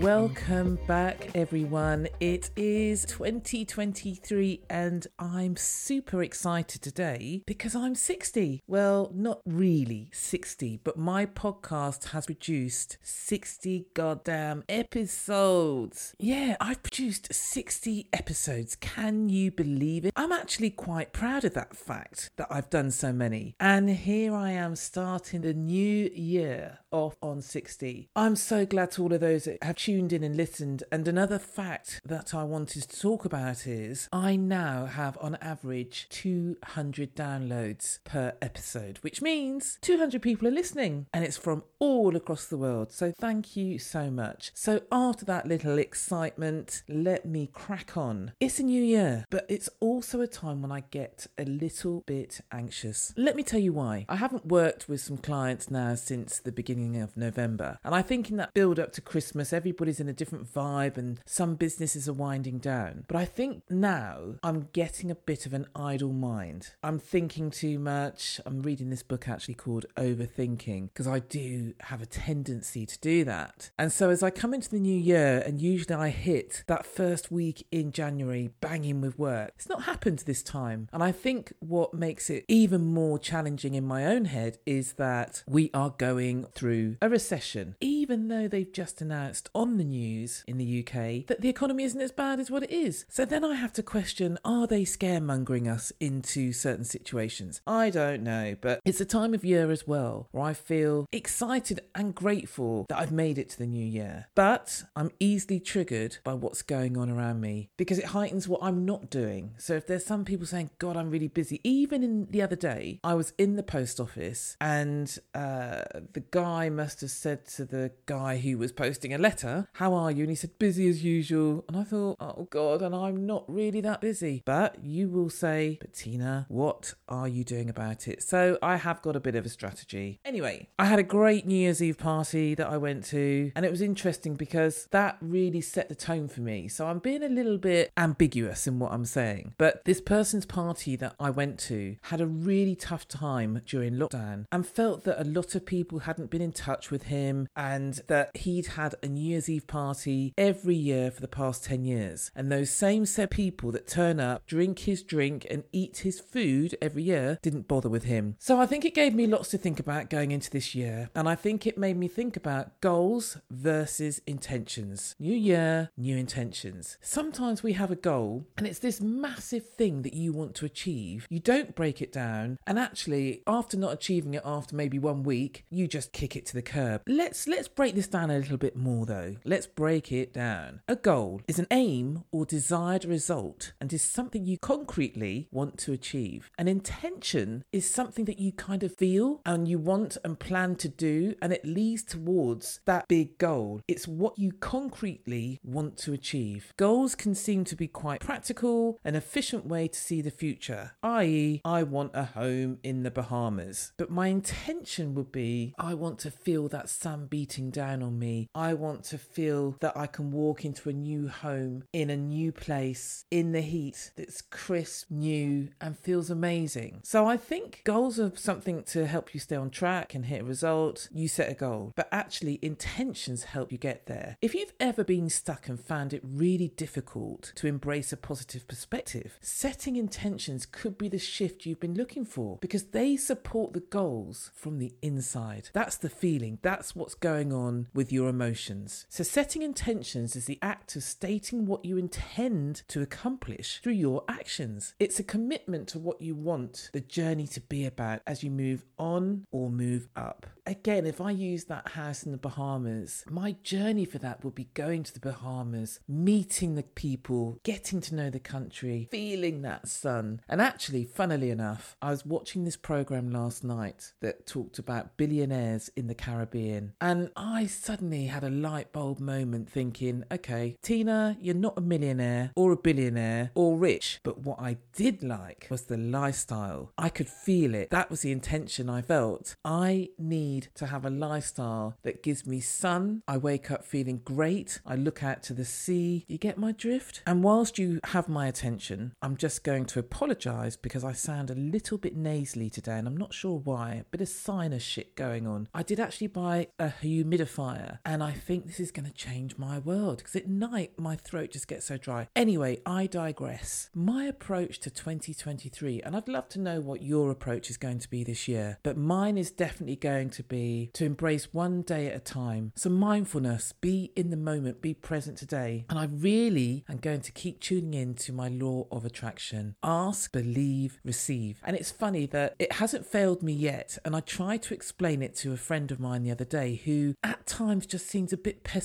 Welcome back, everyone. It is 2023, and I'm super excited today because I'm 60. Well, not really 60, but my podcast has produced 60 goddamn episodes. Yeah, I've produced 60 episodes. Can you believe it? I'm actually quite proud of that fact that I've done so many. And here I am starting the new year off on 60. I'm so glad to all of those that have tuned in and listened. And another fact that I wanted to talk about is I now have on average 200 downloads per episode, which means 200 people are listening and it's from all across the world. So thank you so much. So after that little excitement, let me crack on. It's a new year, but it's also a time when I get a little bit anxious. Let me tell you why. I haven't worked with some clients now since the beginning of November. And I think in that build up to Christmas, everybody's in a different vibe and some businesses are winding down. But I think now I'm getting a bit of an idle mind. I'm thinking too much. I'm reading this book actually called Overthinking because I do have a tendency to do that. And so as I come into the new year and usually I hit that first week in January banging with work, it's not happened this time. And I think what makes it even more challenging in my own head is that we are going through a recession, even though they've just announced on the news in the UK that the economy isn't as bad as what it is. So then I have to question are they scaremongering us into certain situations? I don't know, but it's a time of year as well where I feel excited and grateful that I've made it to the new year. But I'm easily triggered by what's going on around me because it heightens what I'm not doing. So if there's some people saying, God, I'm really busy, even in the other day, I was in the post office and uh, the guy must have said to the guy who was posting a letter, How are you? And he said, Busy as usual. And I thought, Oh God, and I'm not really that busy. But you will say, But Tina, what are you doing about it? So I have got a bit of a strategy. Anyway, I had a great New Year's Eve party that I went to, and it was interesting because that really set the tone for me. So I'm being a little bit ambiguous in what I'm saying. But this person's party that I went to had a really tough time during lockdown and felt that a lot of people hadn't been in touch with him and that he'd had a New Year's Eve party every year for the past 10 years. And those same set people that turn up, drink his drink, and eat his food every year didn't bother with him. So I think it gave me lots to think about going into this year. And I think it made me think about goals versus intentions. New year, new intentions. Sometimes we have a goal and it's this massive thing that you want to achieve. You don't break it down, and actually, after not achieving it after maybe one week, you just kick it to the curb. Let's let's break this down a little bit more though. Let's break it down. A goal is an aim or desired result and is something you concretely want to achieve. An intention is something that you kind of feel and you want and plan to do and it leads towards that big goal. It's what you concretely want to achieve. Goals can seem to be quite practical, an efficient way to see the future, i.e., I want a home in the Bahamas. But my intention would be I want to feel that sun beating down on me. I want to feel that I can walk into a new home in a new place in the heat that's crisp, new, and feels amazing. So I think goals are something to help you stay on track and hit a result. You set a goal, but actually, intentions help you get there. If you've ever been stuck and found it really difficult to embrace a positive perspective, setting intentions could be the shift you've been looking for because they support the goals from the inside. That's the feeling, that's what's going on with your emotions. So, setting intentions is the act of stating what you intend to accomplish through your actions. It's a commitment to what you want the journey to be about as you move on or move up. Again, if I use that house in the Bahamas, my journey for that would be going to the Bahamas, meeting the people, getting to know the country, feeling that sun. And actually, funnily enough, I was watching this program last night that talked about billionaires in the Caribbean. And I suddenly had a light bulb moment thinking, okay, Tina, you're not a millionaire or a billionaire or rich. But what I did like was the lifestyle. I could feel it. That was the intention I felt. I need to have a lifestyle that gives me sun. I wake up feeling great. I look out to the sea. You get my drift? And whilst you have my attention, I'm just going to apologize because I sound a little bit nasally today and I'm not sure why. A bit of sinus shit going on. I did actually buy a humidifier and I think this is is going to change my world because at night my throat just gets so dry. Anyway, I digress. My approach to 2023, and I'd love to know what your approach is going to be this year, but mine is definitely going to be to embrace one day at a time. So, mindfulness, be in the moment, be present today. And I really am going to keep tuning in to my law of attraction ask, believe, receive. And it's funny that it hasn't failed me yet. And I tried to explain it to a friend of mine the other day who at times just seems a bit pessimistic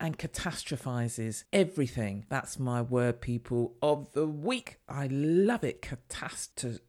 and catastrophizes everything. That's my word, people of the week. I love it. Catast-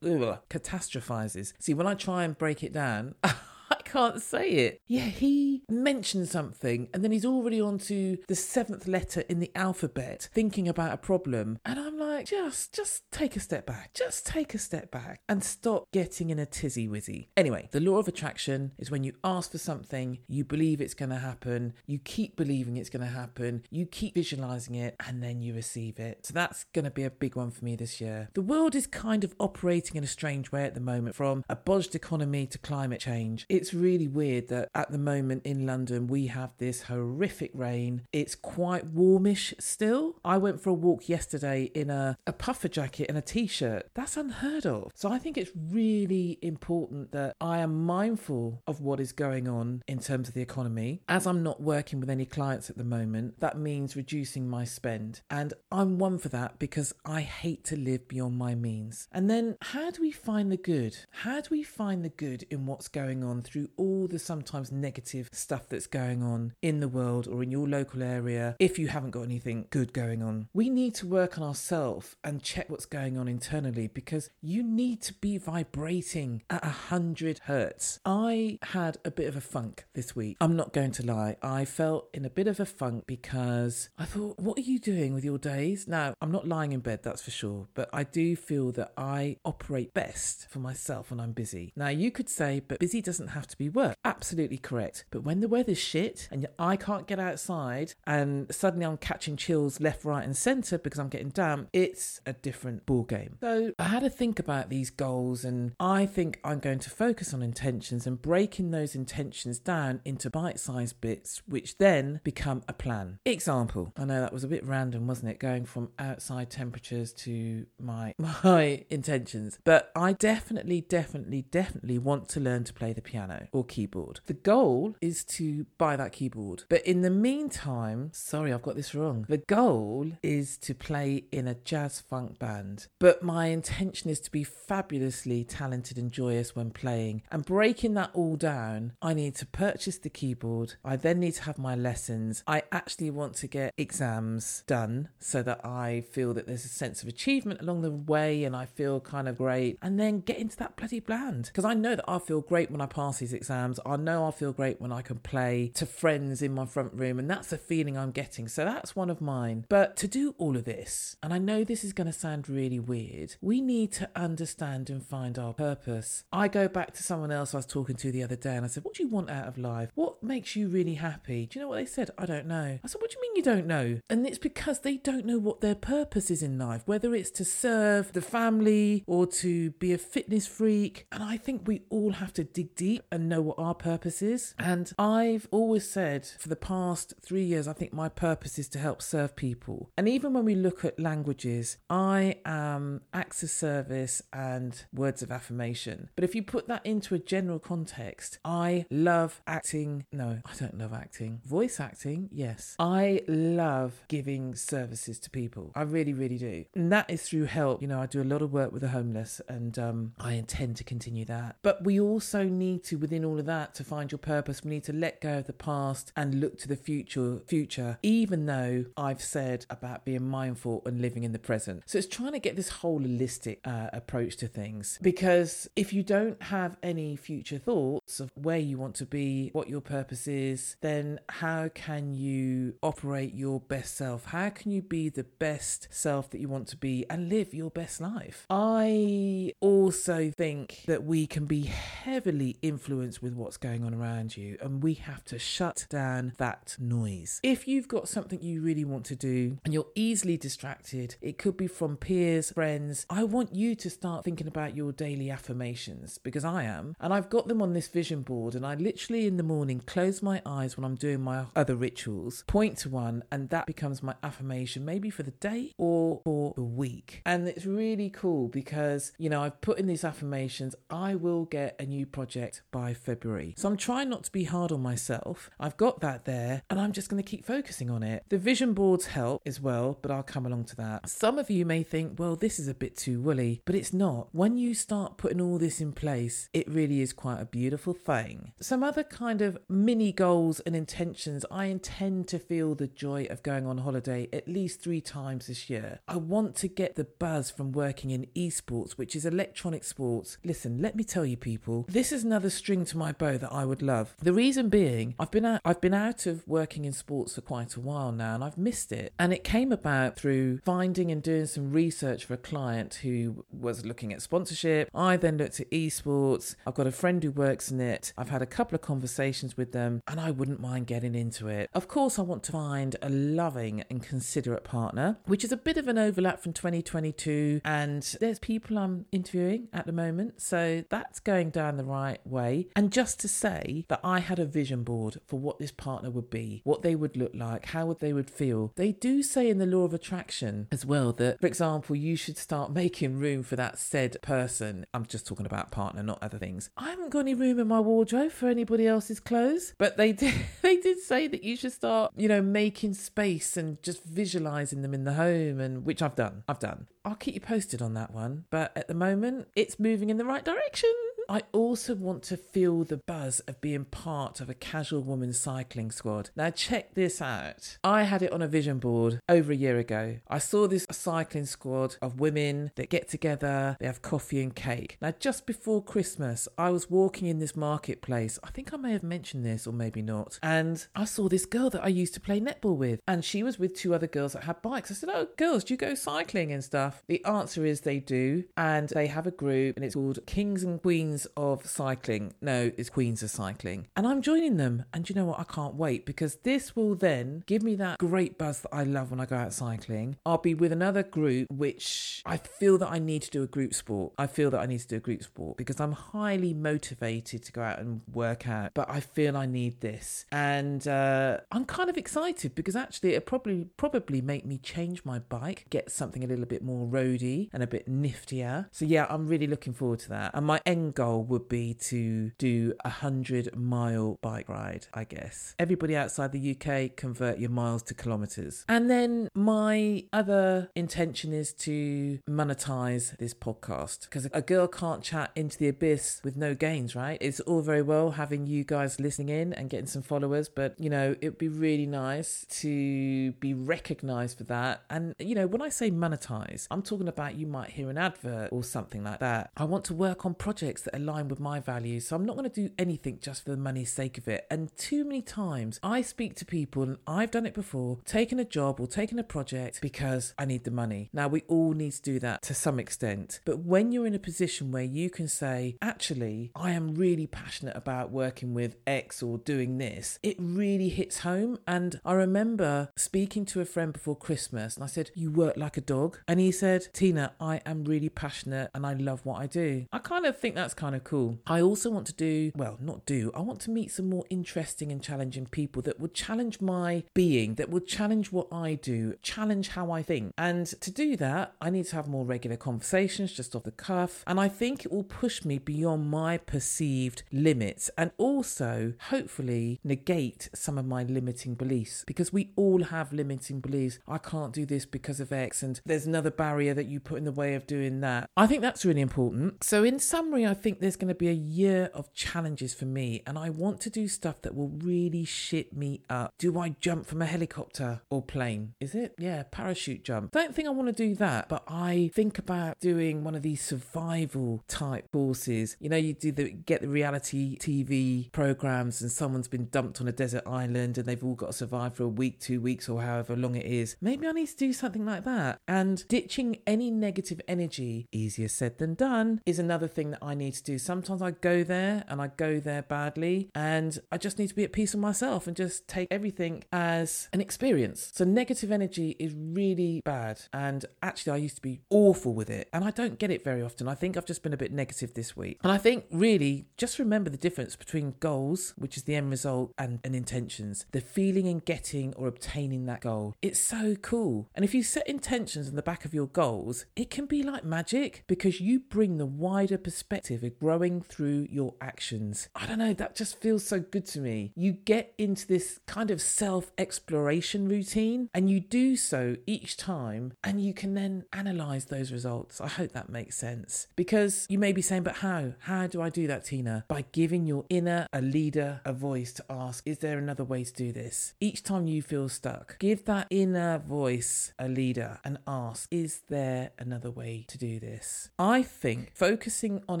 catastrophizes. See, when I try and break it down, can't say it. Yeah, he mentioned something and then he's already on to the seventh letter in the alphabet thinking about a problem. And I'm like, just, just take a step back. Just take a step back and stop getting in a tizzy wizzy. Anyway, the law of attraction is when you ask for something, you believe it's going to happen, you keep believing it's going to happen, you keep visualizing it, and then you receive it. So that's going to be a big one for me this year. The world is kind of operating in a strange way at the moment from a bodged economy to climate change. It's really weird that at the moment in London we have this horrific rain. It's quite warmish still. I went for a walk yesterday in a, a puffer jacket and a t shirt. That's unheard of. So I think it's really important that I am mindful of what is going on in terms of the economy. As I'm not working with any clients at the moment, that means reducing my spend. And I'm one for that because I hate to live beyond my means. And then how do we find the good? How do we find the good in what's going on through all the sometimes negative stuff that's going on in the world or in your local area if you haven't got anything good going on? We need to work on ourselves and check what's going on internally because you need to be vibrating at a hundred hertz. I had a bit of a funk this week. I'm not going to lie. I felt in a bit of a funk because I thought, what are you doing with your days? Now, I'm not lying in bed, that's for sure, but I do feel that I operate best for myself when I'm busy. Now, you could say, but busy doesn't have to be work. Absolutely correct. But when the weather's shit and I can't get outside and suddenly I'm catching chills left, right, and centre because I'm getting damp, it's a different ball game. So I had to think about these goals, and I think I'm going to focus on intentions and breaking those intentions down into bite-sized bits, which then become a plan. Example. I know that was a bit random, wasn't it? Going from outside temperatures to my my intentions, but I definitely, definitely, definitely want to learn to play the piano or keyboard. The goal is to buy that keyboard. But in the meantime, sorry, I've got this wrong. The goal is to play in a jazz funk band. But my intention is to be fabulously talented and joyous when playing. And breaking that all down, I need to purchase the keyboard. I then need to have my lessons. I actually want to get exams done so that I feel that there's a sense of achievement along the way and I feel kind of great. And then get into that bloody band. Because I know that I feel great when I pass these exams. I know I feel great when I can play to friends in my front room, and that's the feeling I'm getting. So that's one of mine. But to do all of this, and I know this is going to sound really weird, we need to understand and find our purpose. I go back to someone else I was talking to the other day, and I said, What do you want out of life? What makes you really happy? Do you know what they said? I don't know. I said, What do you mean you don't know? And it's because they don't know what their purpose is in life, whether it's to serve the family or to be a fitness freak. And I think we all have to dig deep and know what our purpose is. And I've always said for the past three years, I think my purpose is to help serve people. And even when we look at languages, I am acts of service and words of affirmation. But if you put that into a general context, I love acting. No, I don't love acting. Voice acting, yes. I love giving services to people. I really, really do. And that is through help. You know, I do a lot of work with the homeless and um, I intend to continue that. But we also need to, within all of that, to find your purpose, we need to let go of the past and look to the future, future, even though I've said about being mindful and living in the present. So it's trying to get this holistic uh, approach to things because if you don't have any future thoughts of where you want to be, what your purpose is, then how can you operate your best self? How can you be the best self that you want to be and live your best life? I also think that we can be heavily influenced influenced with what's going on around you. And we have to shut down that noise. If you've got something you really want to do and you're easily distracted, it could be from peers, friends. I want you to start thinking about your daily affirmations because I am. And I've got them on this vision board. And I literally in the morning close my eyes when I'm doing my other rituals, point to one, and that becomes my affirmation, maybe for the day or for the week. And it's really cool because, you know, I've put in these affirmations. I will get a new project by February. So I'm trying not to be hard on myself. I've got that there and I'm just going to keep focusing on it. The vision boards help as well, but I'll come along to that. Some of you may think, well, this is a bit too woolly, but it's not. When you start putting all this in place, it really is quite a beautiful thing. Some other kind of mini goals and intentions I intend to feel the joy of going on holiday at least three times this year. I want to get the buzz from working in esports, which is electronic sports. Listen, let me tell you people, this is another string to my bow that I would love. The reason being, I've been out, I've been out of working in sports for quite a while now and I've missed it. And it came about through finding and doing some research for a client who was looking at sponsorship. I then looked at esports. I've got a friend who works in it. I've had a couple of conversations with them and I wouldn't mind getting into it. Of course, I want to find a loving and considerate partner, which is a bit of an overlap from 2022. And there's people I'm interviewing at the moment. So that's going down the right way. And just to say that I had a vision board for what this partner would be, what they would look like, how they would feel. They do say in the law of attraction as well that, for example, you should start making room for that said person. I'm just talking about partner, not other things. I haven't got any room in my wardrobe for anybody else's clothes, but they did they did say that you should start, you know, making space and just visualizing them in the home and which I've done. I've done. I'll keep you posted on that one, but at the moment it's moving in the right direction. I also want to feel the buzz of being part of a casual woman cycling squad. Now, check this out. I had it on a vision board over a year ago. I saw this cycling squad of women that get together, they have coffee and cake. Now, just before Christmas, I was walking in this marketplace. I think I may have mentioned this or maybe not. And I saw this girl that I used to play netball with, and she was with two other girls that had bikes. I said, Oh, girls, do you go cycling and stuff? The answer is they do. And they have a group, and it's called Kings and Queens of cycling. No, it's Queens of cycling. And I'm joining them. And you know what? I can't wait because this will then give me that great buzz that I love when I go out cycling. I'll be with another group, which I feel that I need to do a group sport. I feel that I need to do a group sport because I'm highly motivated to go out and work out, but I feel I need this. And uh, I'm kind of excited because actually it probably probably make me change my bike, get something a little bit more roady and a bit niftier. So yeah, I'm really looking forward to that. And my end goal would be to do a hundred mile bike ride, I guess. Everybody outside the UK convert your miles to kilometers. And then my other intention is to monetize this podcast because a girl can't chat into the abyss with no gains, right? It's all very well having you guys listening in and getting some followers, but you know, it'd be really nice to be recognized for that. And you know, when I say monetize, I'm talking about you might hear an advert or something like that. I want to work on projects that align with my values. So I'm not going to do anything just for the money's sake of it. And too many times I speak to people, and I've done it before, taken a job or taken a project because I need the money. Now, we all need to do that to some extent. But when you're in a position where you can say, actually, I am really passionate about working with X or doing this, it really hits home. And I remember speaking to a friend before Christmas, and I said, You work like a dog. And he said, Tina, I am really passionate and I love what I do. I kind of think that's kind of cool. I also want to do, well, not do, I want to meet some more interesting and challenging people that would challenge my being, that would challenge what I do, challenge how I think. And to do that, I need to have more regular conversations just off the cuff. And I think it will push me beyond my perceived limits and also hopefully negate some of my limiting beliefs because we all have limiting beliefs. I can't do this because of X, and there's another barrier that you put in the way of doing that. I think that's really important. So, in summary, I think there's going to be a year of challenges for me, and I want to do stuff that will really shit me up. Do I jump from a helicopter or plane? Is it? Yeah, parachute jump. Don't think I want to do that, but I think about doing one of these survival type courses. You know, you do the get the reality TV programs, and someone's been dumped on a desert island, and they've all got to survive for a week, two weeks, or however long it is. Maybe I need to do something like that. And ditching any negative energy, easier said than done, is another thing that I need to to do. Sometimes I go there and I go there badly, and I just need to be at peace with myself and just take everything as an experience. So, negative energy is really bad. And actually, I used to be awful with it, and I don't get it very often. I think I've just been a bit negative this week. And I think really just remember the difference between goals, which is the end result, and, and intentions. The feeling in getting or obtaining that goal. It's so cool. And if you set intentions in the back of your goals, it can be like magic because you bring the wider perspective of growing through your actions. I don't know, that just feels so good to me. You get into this kind of self exploration routine and you do so each time and you can then analyze those results. I hope that makes sense because you may be saying, but how? How do I do that, Tina? By giving your inner a leader a voice to ask, is there another way to do this? Each time you feel stuck, give that inner voice a leader and ask, is there another way to do this? I think focusing on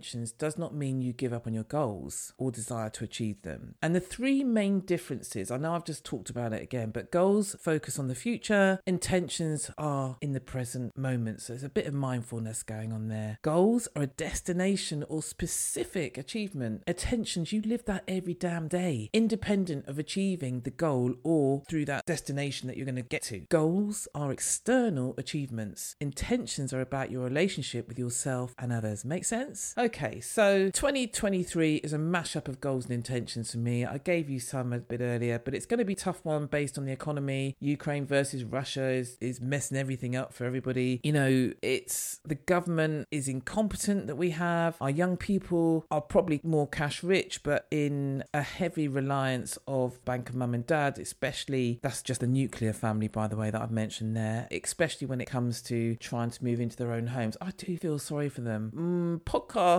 intentions does not mean you give up on your goals or desire to achieve them. And the three main differences, I know I've just talked about it again, but goals focus on the future, intentions are in the present moment. So there's a bit of mindfulness going on there. Goals are a destination or specific achievement. Intentions, you live that every damn day, independent of achieving the goal or through that destination that you're going to get to. Goals are external achievements. Intentions are about your relationship with yourself and others. Make sense? Okay, so 2023 is a mashup of goals and intentions for me. I gave you some a bit earlier, but it's going to be a tough one based on the economy. Ukraine versus Russia is, is messing everything up for everybody. You know, it's the government is incompetent that we have. Our young people are probably more cash rich, but in a heavy reliance of bank of mum and dad, especially that's just the nuclear family, by the way, that I've mentioned there, especially when it comes to trying to move into their own homes. I do feel sorry for them. Mm,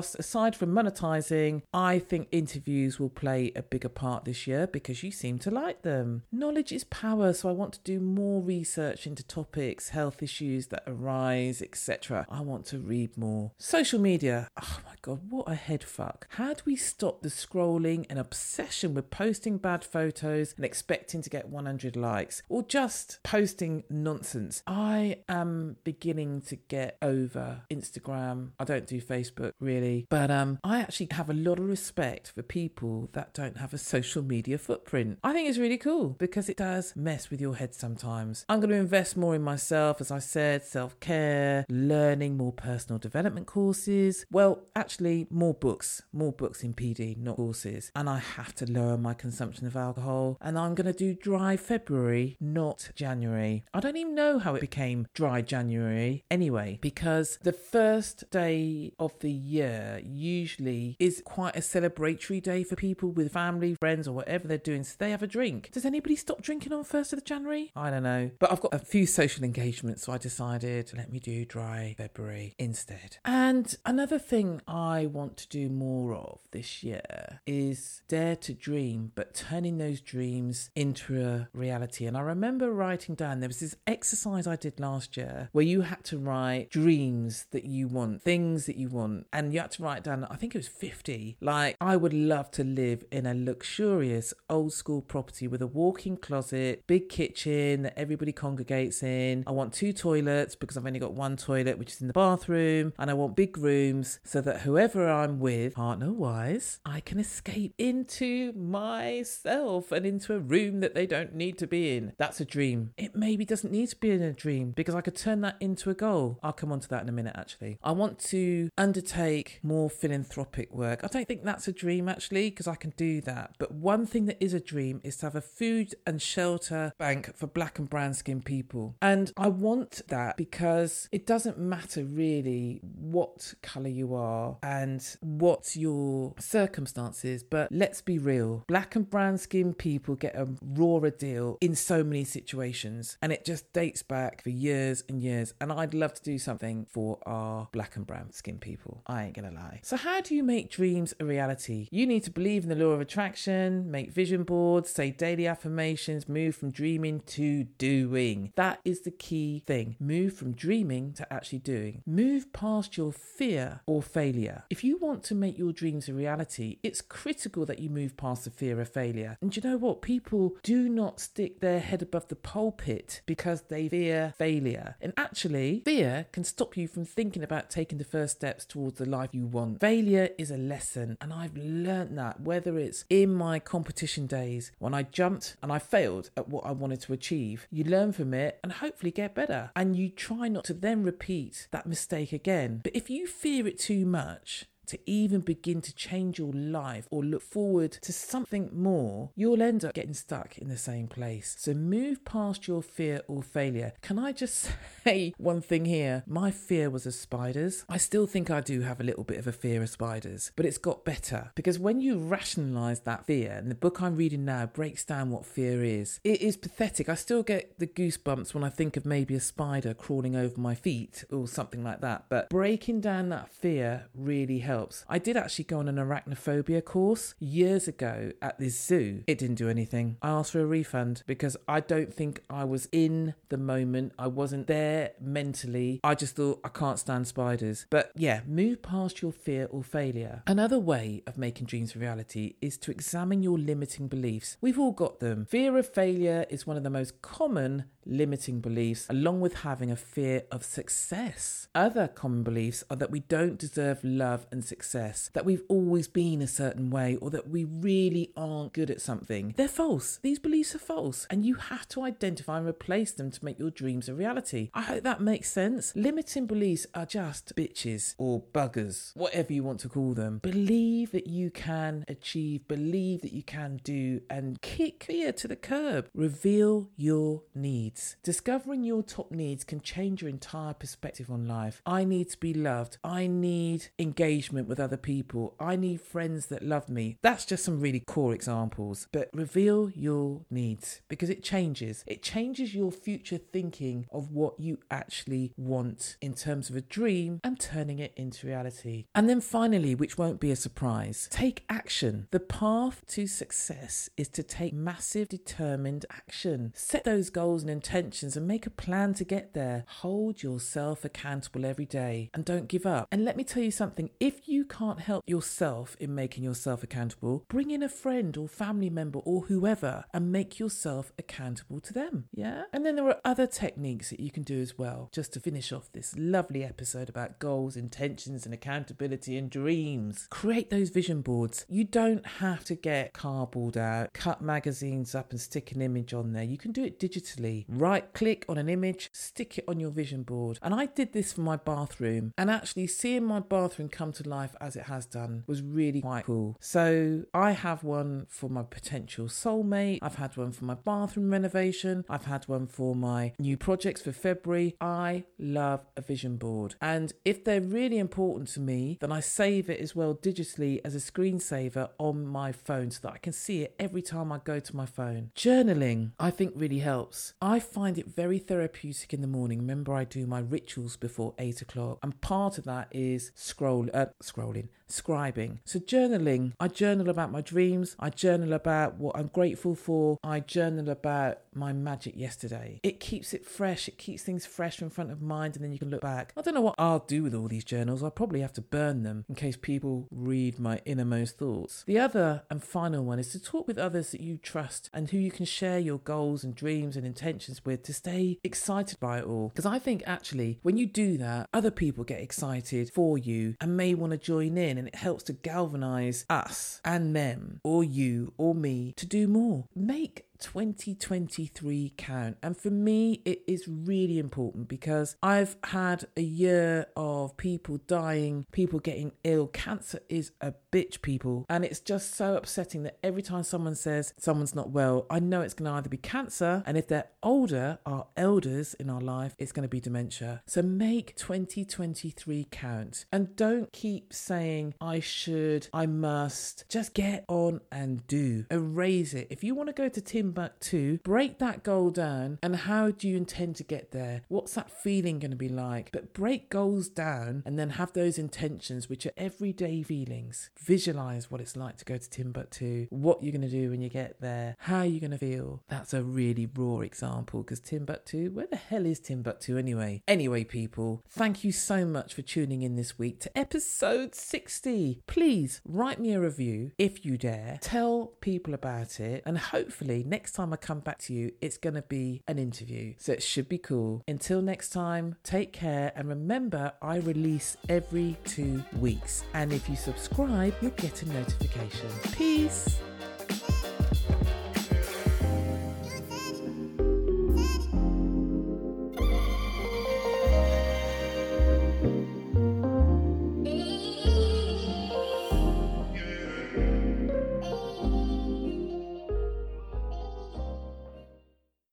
podcasts, aside from monetizing, I think interviews will play a bigger part this year because you seem to like them. Knowledge is power, so I want to do more research into topics, health issues that arise, etc. I want to read more. Social media. Oh my god, what a head fuck. How do we stop the scrolling and obsession with posting bad photos and expecting to get 100 likes or just posting nonsense? I am beginning to get over Instagram. I don't do Facebook really, but um I actually have a lot of respect for people that don't have a social media footprint. I think it's really cool because it does mess with your head sometimes. I'm going to invest more in myself as I said, self-care, learning more personal development courses. Well, actually more books, more books in PD, not courses. And I have to lower my consumption of alcohol and I'm going to do dry February, not January. I don't even know how it became dry January anyway because the first day of the year usually is quite a celebratory day for people with family, friends, or whatever they're doing. So they have a drink. Does anybody stop drinking on 1st of January? I don't know. But I've got a few social engagements, so I decided let me do dry February instead. And another thing I want to do more of this year is dare to dream, but turning those dreams into a reality. And I remember writing down there was this exercise I did last year where you had to write dreams that you want, things that you want, and you had to write down, I think it was 50. Like, I would love to live in a luxurious old school property with a walk in closet, big kitchen that everybody congregates in. I want two toilets because I've only got one toilet, which is in the bathroom, and I want big rooms so that whoever I'm with, partner wise, I can escape into myself and into a room that they don't need to be in. That's a dream. It maybe doesn't need to be in a dream because I could turn that into a goal. I'll come on to that in a minute, actually. I want to undertake more philanthropic work. I don't think that's a dream, actually, because I can do that. But one thing that is a dream is to have a food and shelter bank for black and brown skinned people. And I want that because it doesn't matter really what colour you are and what your circumstances, but let's be real black and brown skinned people get a rawer deal in so many situations, and it just dates back for years and years. And I'd love to do something for our black and brown skinned people. I ain't gonna lie. So, how do you make dreams a reality? You need to believe in the law of attraction, make vision boards, say daily affirmations, move from dreaming to doing. That is the key thing. Move from dreaming to actually doing. Move past your fear or failure. If you want to make your dreams a reality, it's critical that you move past the fear of failure. And you know what? People do not stick their head above the pulpit because they fear failure. And actually, fear can stop you from thinking about taking the first steps towards the life you want. Failure is a lesson, and I've learned that whether it's in my competition days when I jumped and I failed at what I wanted to achieve, you learn from it and hopefully get better. And you try not to then repeat that mistake again. But if you fear it too much, to even begin to change your life or look forward to something more, you'll end up getting stuck in the same place. So move past your fear or failure. Can I just say one thing here? My fear was of spiders. I still think I do have a little bit of a fear of spiders, but it's got better because when you rationalize that fear, and the book I'm reading now breaks down what fear is, it is pathetic. I still get the goosebumps when I think of maybe a spider crawling over my feet or something like that. But breaking down that fear really helps helps. I did actually go on an arachnophobia course years ago at this zoo. It didn't do anything. I asked for a refund because I don't think I was in the moment. I wasn't there mentally. I just thought I can't stand spiders. But yeah, move past your fear or failure. Another way of making dreams reality is to examine your limiting beliefs. We've all got them. Fear of failure is one of the most common limiting beliefs, along with having a fear of success. Other common beliefs are that we don't deserve love and success, that we've always been a certain way, or that we really aren't good at something. They're false. These beliefs are false, and you have to identify and replace them to make your dreams a reality. I hope that makes sense. Limiting beliefs are just bitches or buggers, whatever you want to call them. Believe that you can achieve, believe that you can do, and kick fear to the curb. Reveal your needs. Discovering your top needs can change your entire perspective on life. I need to be loved. I need engagement with other people. I need friends that love me. That's just some really core examples. But reveal your needs because it changes. It changes your future thinking of what you actually want in terms of a dream and turning it into reality. And then finally, which won't be a surprise, take action. The path to success is to take massive, determined action. Set those goals and intentions and make a plan to get there. Hold yourself accountable every day and don't give up. And let me tell you something you can't help yourself in making yourself accountable, bring in a friend or family member or whoever and make yourself accountable to them. Yeah. And then there are other techniques that you can do as well, just to finish off this lovely episode about goals, intentions, and accountability and dreams. Create those vision boards. You don't have to get cardboard out, cut magazines up, and stick an image on there. You can do it digitally right click on an image, stick it on your vision board. And I did this for my bathroom, and actually seeing my bathroom come to life as it has done was really quite cool. So I have one for my potential soulmate, I've had one for my bathroom renovation, I've had one for my new projects for February. I love a vision board, and if they're really important to me, then I save it as well digitally as a screensaver on my phone so that I can see it every time I go to my phone. Journaling, I think, really helps. I find it very therapeutic in the morning. Remember, I do my rituals before eight o'clock, and part of that is scroll, uh, scrolling, scribing. So, journaling, I journal about my dreams, I journal about what I'm grateful for, I journal about my magic yesterday. It keeps it fresh, it keeps things fresh in front of mind, and then you can look back. I don't know what I'll do with all these journals. I'll probably have to burn them in case people read my innermost thoughts. The other and final one is to talk with others that you trust and who you can share your goals and dreams and intentions with to stay excited by it all. Because I think actually, when you do that, other people get excited for you and may want to join in and it helps to galvanize us and them or you or me to do more. Make 2023 count. And for me, it is really important because I've had a year of people dying, people getting ill. Cancer is a bitch, people. And it's just so upsetting that every time someone says someone's not well, I know it's going to either be cancer, and if they're older, our elders in our life, it's going to be dementia. So make 2023 count and don't keep saying, I should, I must. Just get on and do. Erase it. If you want to go to Tim Timbuktu, break that goal down and how do you intend to get there? What's that feeling going to be like? But break goals down and then have those intentions, which are everyday feelings. Visualize what it's like to go to Timbuktu, what you're going to do when you get there, how you're going to feel. That's a really raw example because Timbuktu, where the hell is Timbuktu anyway? Anyway, people, thank you so much for tuning in this week to episode 60. Please write me a review if you dare, tell people about it, and hopefully next next time I come back to you, it's going to be an interview. So it should be cool. Until next time, take care. And remember, I release every two weeks. And if you subscribe, you'll get a notification. Peace.